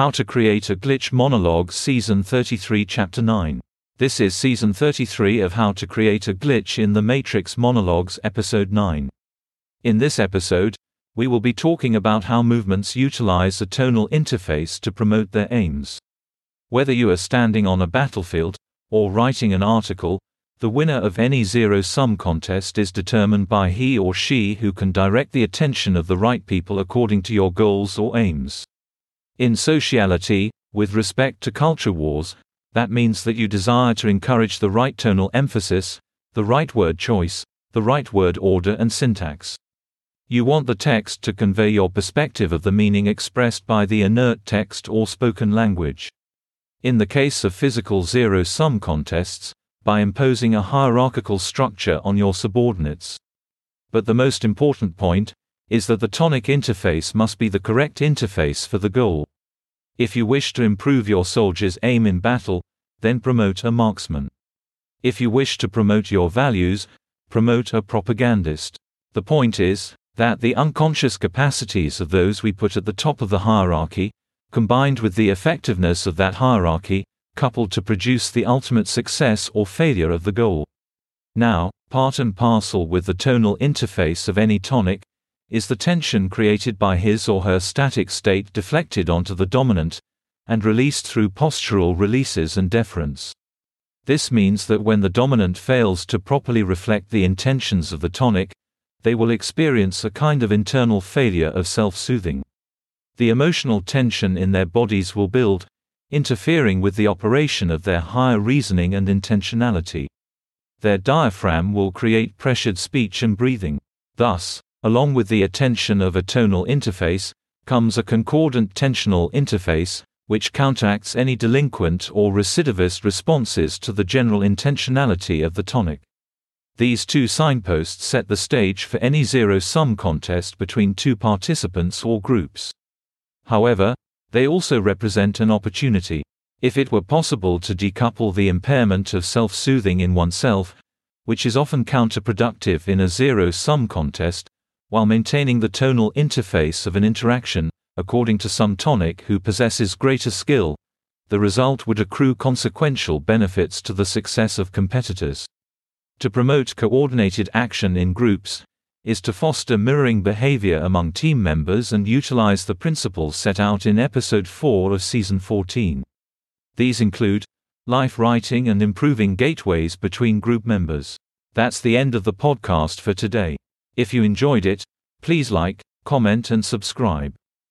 How to Create a Glitch Monologue Season 33 Chapter 9. This is Season 33 of How to Create a Glitch in the Matrix Monologues Episode 9. In this episode, we will be talking about how movements utilize a tonal interface to promote their aims. Whether you are standing on a battlefield, or writing an article, the winner of any zero sum contest is determined by he or she who can direct the attention of the right people according to your goals or aims. In sociality, with respect to culture wars, that means that you desire to encourage the right tonal emphasis, the right word choice, the right word order and syntax. You want the text to convey your perspective of the meaning expressed by the inert text or spoken language. In the case of physical zero sum contests, by imposing a hierarchical structure on your subordinates. But the most important point is that the tonic interface must be the correct interface for the goal. If you wish to improve your soldier's aim in battle, then promote a marksman. If you wish to promote your values, promote a propagandist. The point is that the unconscious capacities of those we put at the top of the hierarchy, combined with the effectiveness of that hierarchy, coupled to produce the ultimate success or failure of the goal. Now, part and parcel with the tonal interface of any tonic, is the tension created by his or her static state deflected onto the dominant, and released through postural releases and deference. This means that when the dominant fails to properly reflect the intentions of the tonic, they will experience a kind of internal failure of self-soothing. The emotional tension in their bodies will build, interfering with the operation of their higher reasoning and intentionality. Their diaphragm will create pressured speech and breathing. Thus, Along with the attention of a tonal interface, comes a concordant tensional interface, which counteracts any delinquent or recidivist responses to the general intentionality of the tonic. These two signposts set the stage for any zero-sum contest between two participants or groups. However, they also represent an opportunity. If it were possible to decouple the impairment of self-soothing in oneself, which is often counterproductive in a zero-sum contest, while maintaining the tonal interface of an interaction, according to some tonic who possesses greater skill, the result would accrue consequential benefits to the success of competitors. To promote coordinated action in groups is to foster mirroring behavior among team members and utilize the principles set out in episode 4 of season 14. These include life writing and improving gateways between group members. That's the end of the podcast for today. If you enjoyed it, please like, comment and subscribe.